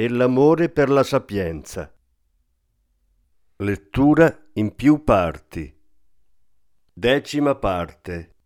e l'amore per la sapienza. Lettura in più parti. Decima parte.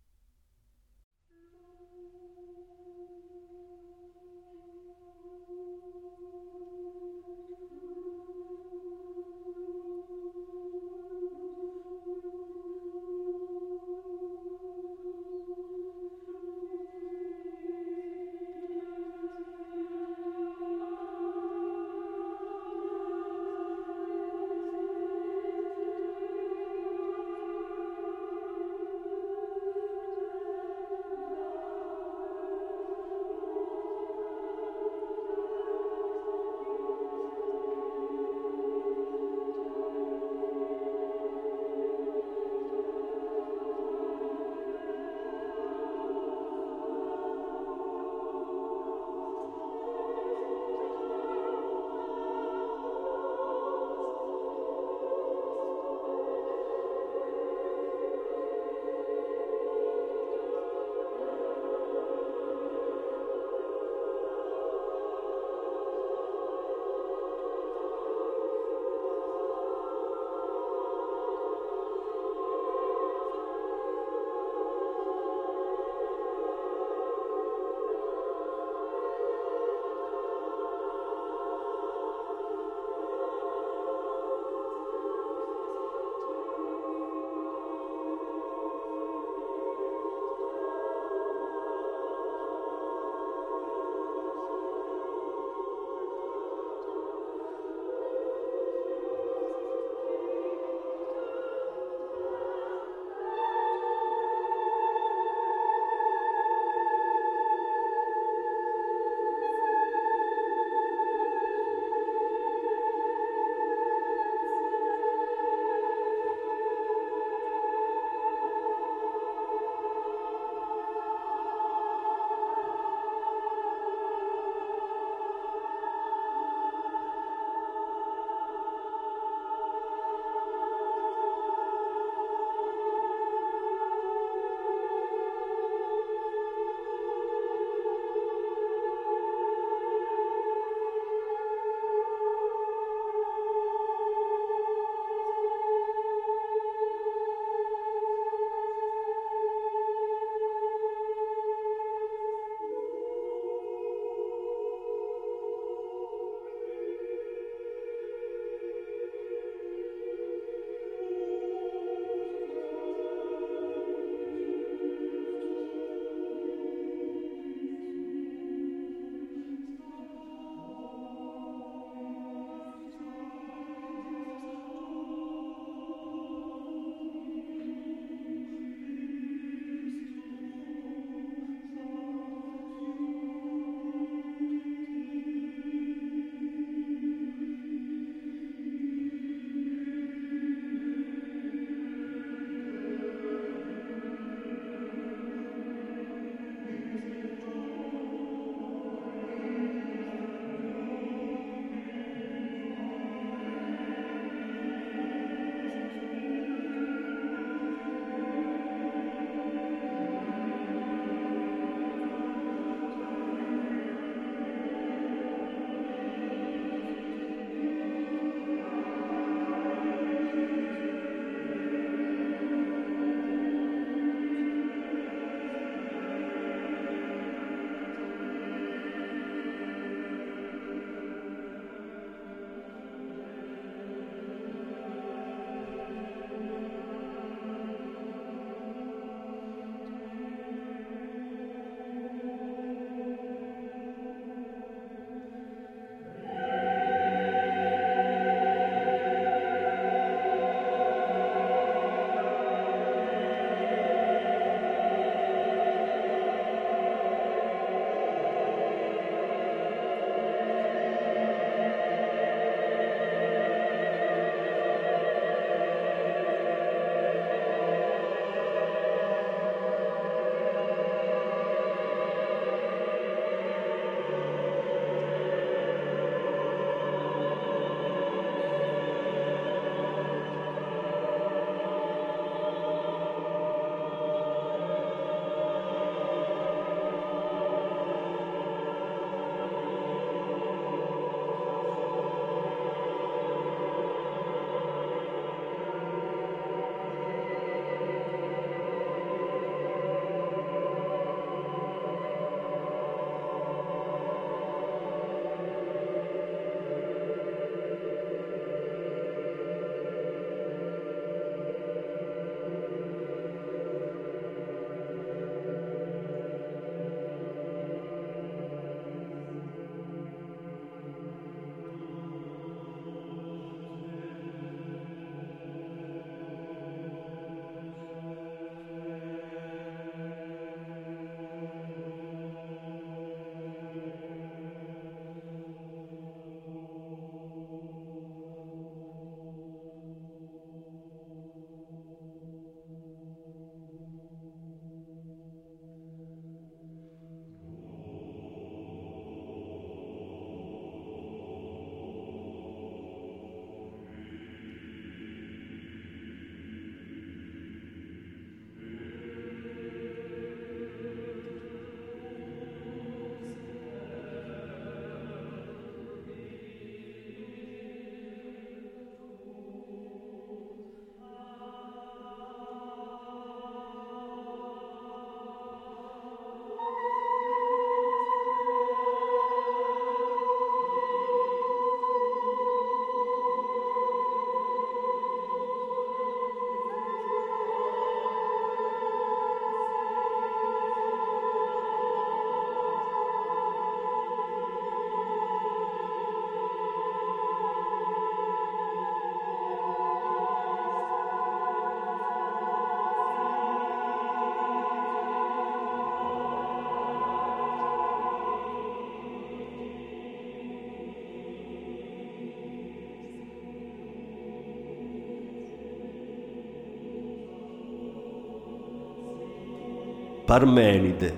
Parmenide.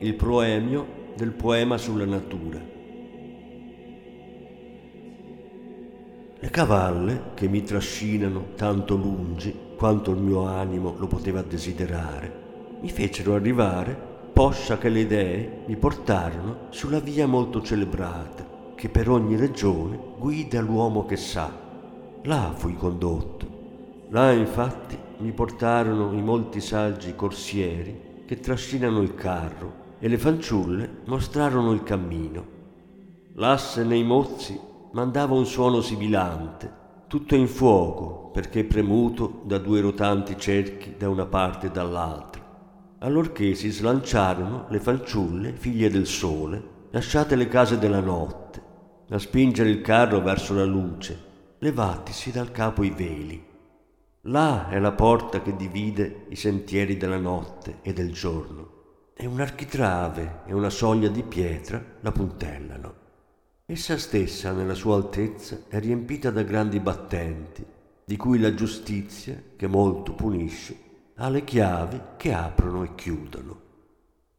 Il proemio del poema sulla natura. Le cavalle che mi trascinano tanto lungi quanto il mio animo lo poteva desiderare, mi fecero arrivare poscia che le idee mi portarono sulla via molto celebrata che per ogni regione guida l'uomo che sa. Là fui condotto. Là infatti mi portarono i molti saggi corsieri che trascinano il carro e le fanciulle mostrarono il cammino. L'asse nei mozzi mandava un suono sibilante, tutto in fuoco perché premuto da due rotanti cerchi da una parte e dall'altra. Allorché si slanciarono le fanciulle, figlie del sole, lasciate le case della notte, a spingere il carro verso la luce, levatisi dal capo i veli. Là è la porta che divide i sentieri della notte e del giorno, e un architrave e una soglia di pietra la puntellano. Essa stessa, nella sua altezza, è riempita da grandi battenti, di cui la giustizia, che molto punisce, ha le chiavi che aprono e chiudono.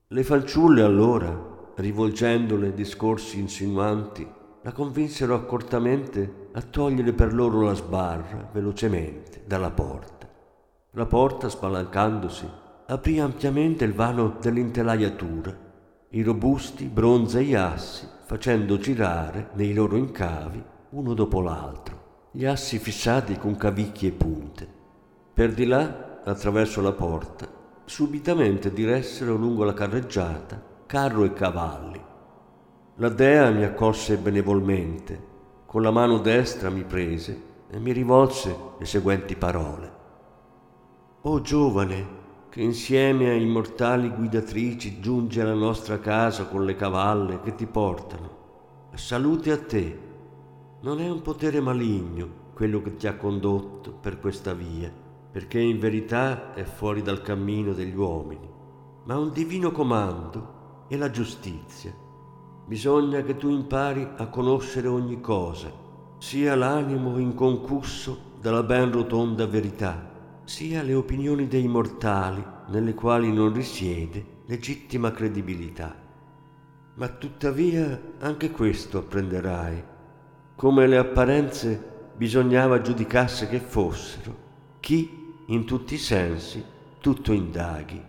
Le fanciulle allora, rivolgendole discorsi insinuanti, la convinsero accortamente a togliere per loro la sbarra velocemente dalla porta. La porta, spalancandosi, aprì ampiamente il vano dell'intelaiatura, i robusti bronze gli assi facendo girare nei loro incavi uno dopo l'altro, gli assi fissati con cavicchi e punte. Per di là, attraverso la porta, subitamente diressero lungo la carreggiata carro e cavalli, la dea mi accolse benevolmente, con la mano destra mi prese e mi rivolse le seguenti parole. O giovane, che insieme a immortali guidatrici giunge alla nostra casa con le cavalle che ti portano, salute a te. Non è un potere maligno quello che ti ha condotto per questa via, perché in verità è fuori dal cammino degli uomini, ma un divino comando e la giustizia bisogna che tu impari a conoscere ogni cosa, sia l'animo inconcusso dalla ben rotonda verità, sia le opinioni dei mortali nelle quali non risiede legittima credibilità. Ma tuttavia anche questo apprenderai, come le apparenze bisognava giudicasse che fossero, chi in tutti i sensi tutto indaghi.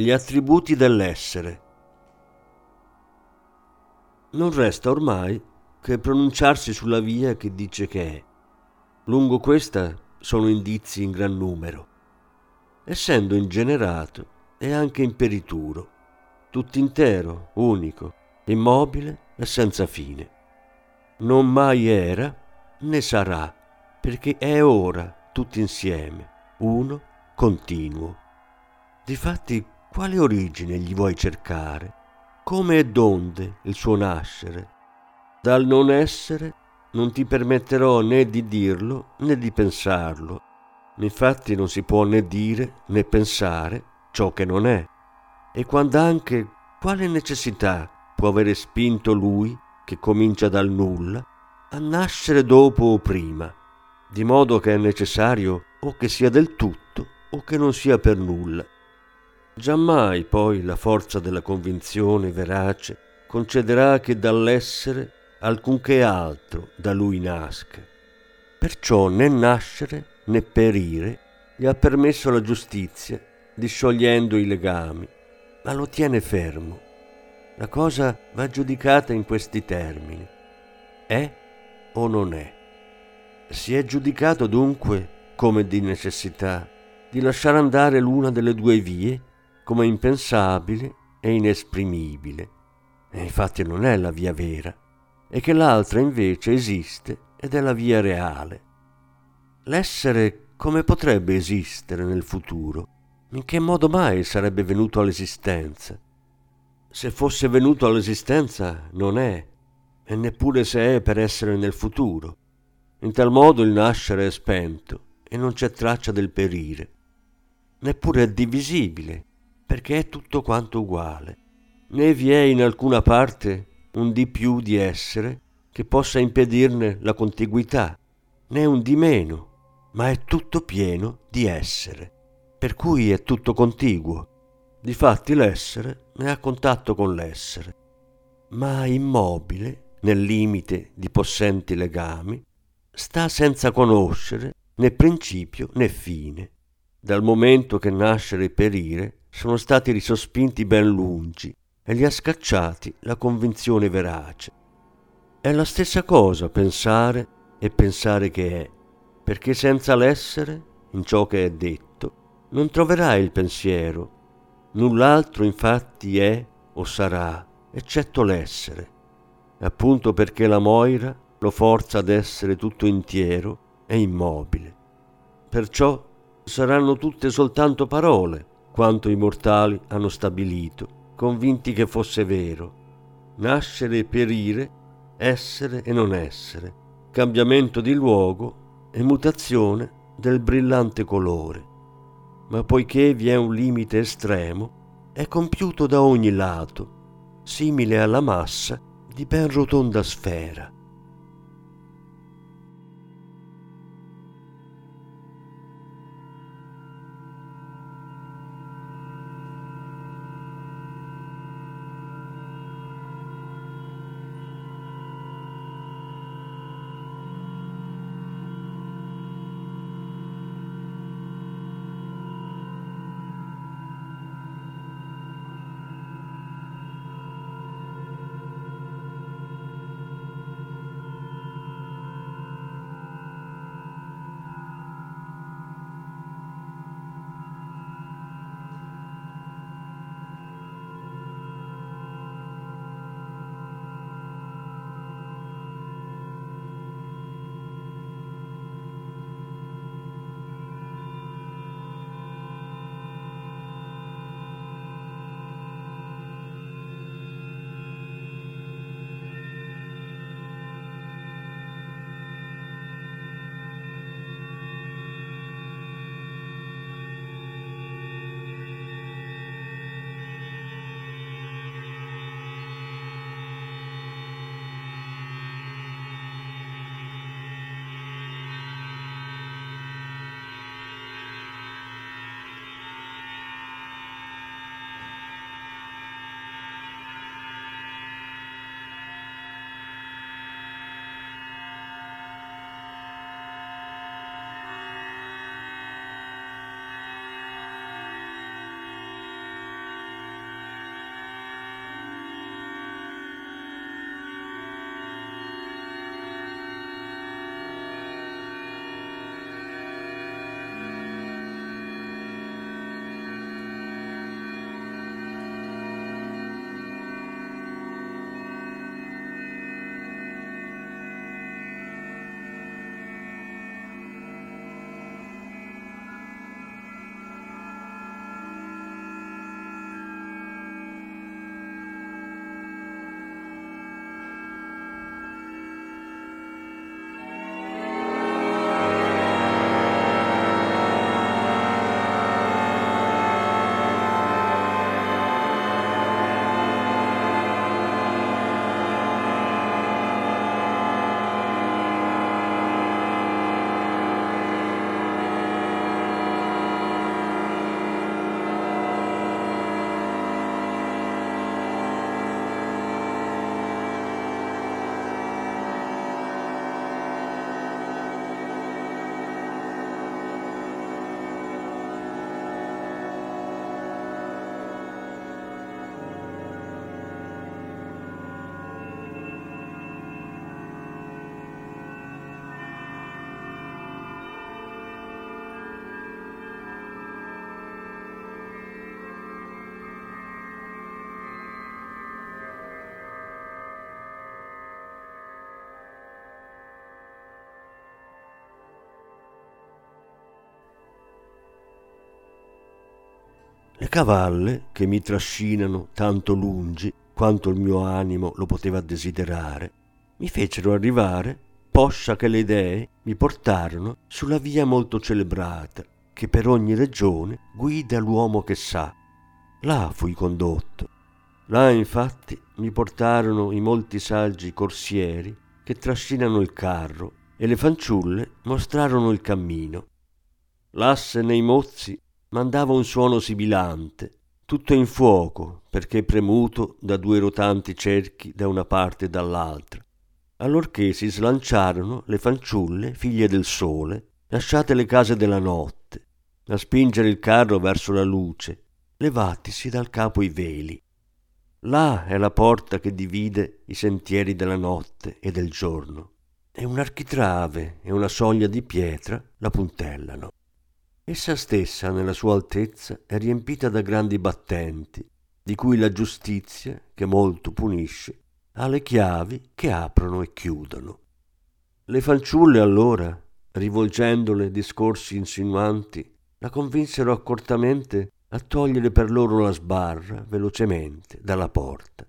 Gli attributi dell'essere. Non resta ormai che pronunciarsi sulla via che dice che è. Lungo questa sono indizi in gran numero. Essendo ingenerato e anche imperituro, tutt'intero, unico, immobile e senza fine. Non mai era né sarà, perché è ora, tutti insieme, uno continuo. Difatti, quale origine gli vuoi cercare? Come e donde il suo nascere? Dal non essere non ti permetterò né di dirlo né di pensarlo. Infatti non si può né dire né pensare ciò che non è. E quando anche quale necessità può avere spinto lui, che comincia dal nulla, a nascere dopo o prima, di modo che è necessario o che sia del tutto o che non sia per nulla. Giammai poi la forza della convinzione verace concederà che dall'essere alcunché altro da lui nasca. Perciò né nascere né perire gli ha permesso la giustizia, disciogliendo i legami, ma lo tiene fermo. La cosa va giudicata in questi termini. È o non è? Si è giudicato dunque, come di necessità, di lasciare andare l'una delle due vie come impensabile e inesprimibile. E infatti non è la via vera e che l'altra invece esiste ed è la via reale. L'essere come potrebbe esistere nel futuro? In che modo mai sarebbe venuto all'esistenza? Se fosse venuto all'esistenza non è, e neppure se è per essere nel futuro. In tal modo il nascere è spento e non c'è traccia del perire. Neppure è divisibile, perché è tutto quanto uguale. Né vi è in alcuna parte un di più di essere che possa impedirne la contiguità, né un di meno, ma è tutto pieno di essere, per cui è tutto contiguo. Difatti l'essere ne ha contatto con l'essere, ma immobile, nel limite di possenti legami, sta senza conoscere né principio né fine, dal momento che nascere e perire sono stati risospinti ben lungi e li ha scacciati la convinzione verace. È la stessa cosa pensare e pensare che è, perché senza l'essere, in ciò che è detto, non troverai il pensiero. Null'altro infatti è o sarà, eccetto l'essere, appunto perché la Moira lo forza ad essere tutto intiero e immobile. Perciò saranno tutte soltanto parole quanto i mortali hanno stabilito convinti che fosse vero. Nascere e perire, essere e non essere, cambiamento di luogo e mutazione del brillante colore. Ma poiché vi è un limite estremo, è compiuto da ogni lato, simile alla massa di ben rotonda sfera. Le cavalle che mi trascinano tanto lungi quanto il mio animo lo poteva desiderare, mi fecero arrivare, poscia che le idee mi portarono sulla via molto celebrata che per ogni regione guida l'uomo che sa. Là fui condotto. Là infatti mi portarono i molti saggi corsieri che trascinano il carro e le fanciulle mostrarono il cammino. L'asse nei mozzi mandava un suono sibilante, tutto in fuoco, perché premuto da due rotanti cerchi da una parte e dall'altra. Allorché si slanciarono le fanciulle, figlie del sole, lasciate le case della notte, a spingere il carro verso la luce, levatisi dal capo i veli. Là è la porta che divide i sentieri della notte e del giorno, e un architrave e una soglia di pietra la puntellano. Essa stessa, nella sua altezza, è riempita da grandi battenti, di cui la giustizia, che molto punisce, ha le chiavi che aprono e chiudono. Le fanciulle allora, rivolgendole discorsi insinuanti, la convinsero accortamente a togliere per loro la sbarra velocemente dalla porta.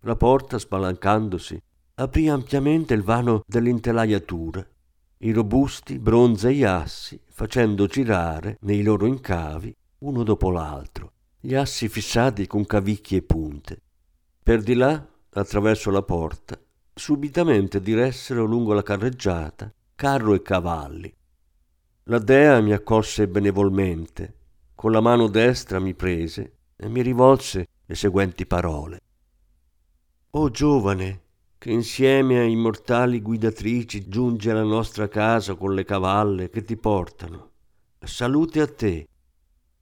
La porta, spalancandosi, aprì ampiamente il vano dell'intelaiatura i robusti bronze e assi facendo girare nei loro incavi uno dopo l'altro, gli assi fissati con cavicchie e punte. Per di là, attraverso la porta, subitamente diressero lungo la carreggiata carro e cavalli. La dea mi accolse benevolmente, con la mano destra mi prese e mi rivolse le seguenti parole. O giovane, che insieme a immortali guidatrici giunge alla nostra casa con le cavalle che ti portano. Salute a te.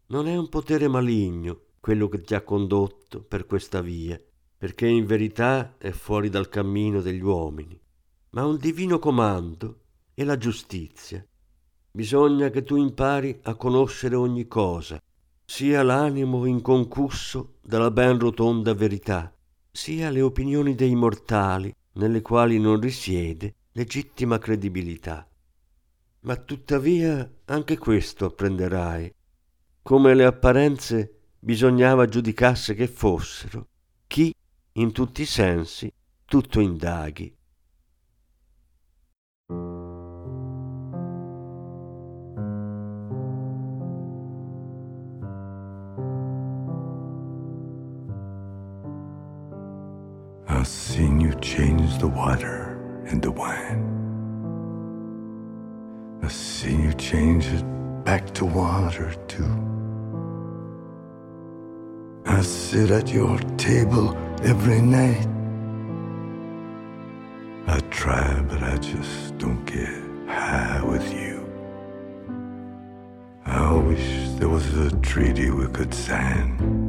Non è un potere maligno quello che ti ha condotto per questa via, perché in verità è fuori dal cammino degli uomini, ma un divino comando e la giustizia. Bisogna che tu impari a conoscere ogni cosa, sia l'animo inconcusso dalla ben rotonda verità, sia le opinioni dei mortali, nelle quali non risiede legittima credibilità. Ma tuttavia anche questo apprenderai, come le apparenze bisognava giudicasse che fossero, chi in tutti i sensi tutto indaghi. Change the water into wine. I've seen you change it back to water too. I sit at your table every night. I try, but I just don't get high with you. I wish there was a treaty we could sign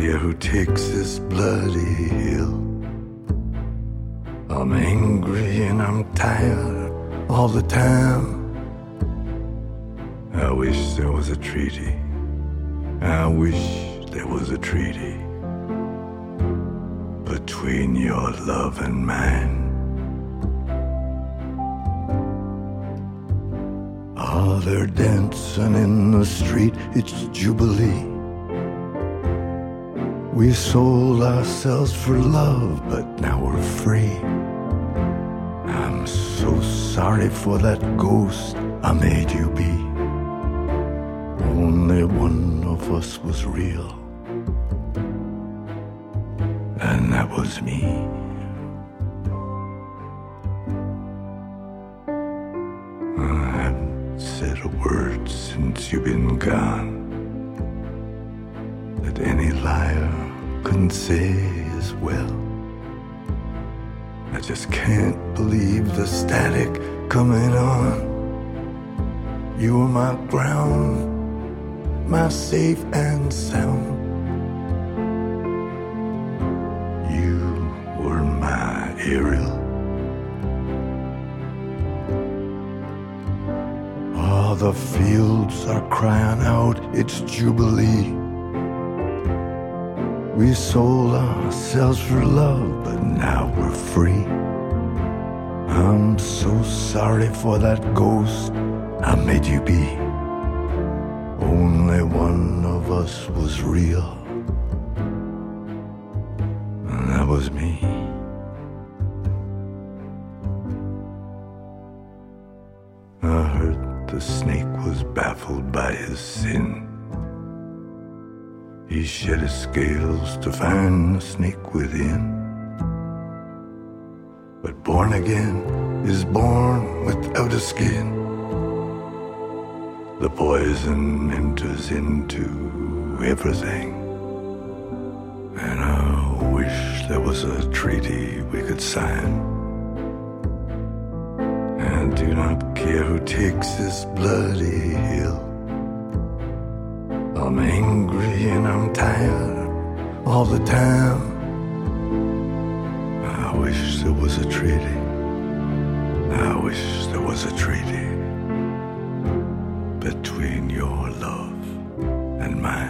care who takes this bloody hill. I'm angry and I'm tired all the time. I wish there was a treaty. I wish there was a treaty between your love and mine. Ah, they're dancing in the street, it's Jubilee. We sold ourselves for love, but now we're free. I'm so sorry for that ghost I made you be. Only one of us was real, and that was me. Say as well. I just can't believe the static coming on. You were my ground, my safe and sound. You were my Ariel. All the fields are crying out, it's Jubilee. We sold ourselves for love, but now we're free. I'm so sorry for that ghost I made you be. Only one of us was real. And that was me. I heard the snake was baffled by his sin. He shed his scales to find the snake within. But born again is born without a skin. The poison enters into everything. And I wish there was a treaty we could sign. And do not care who takes this bloody hill. I'm angry and I'm tired all the time. I wish there was a treaty. I wish there was a treaty between your love and mine.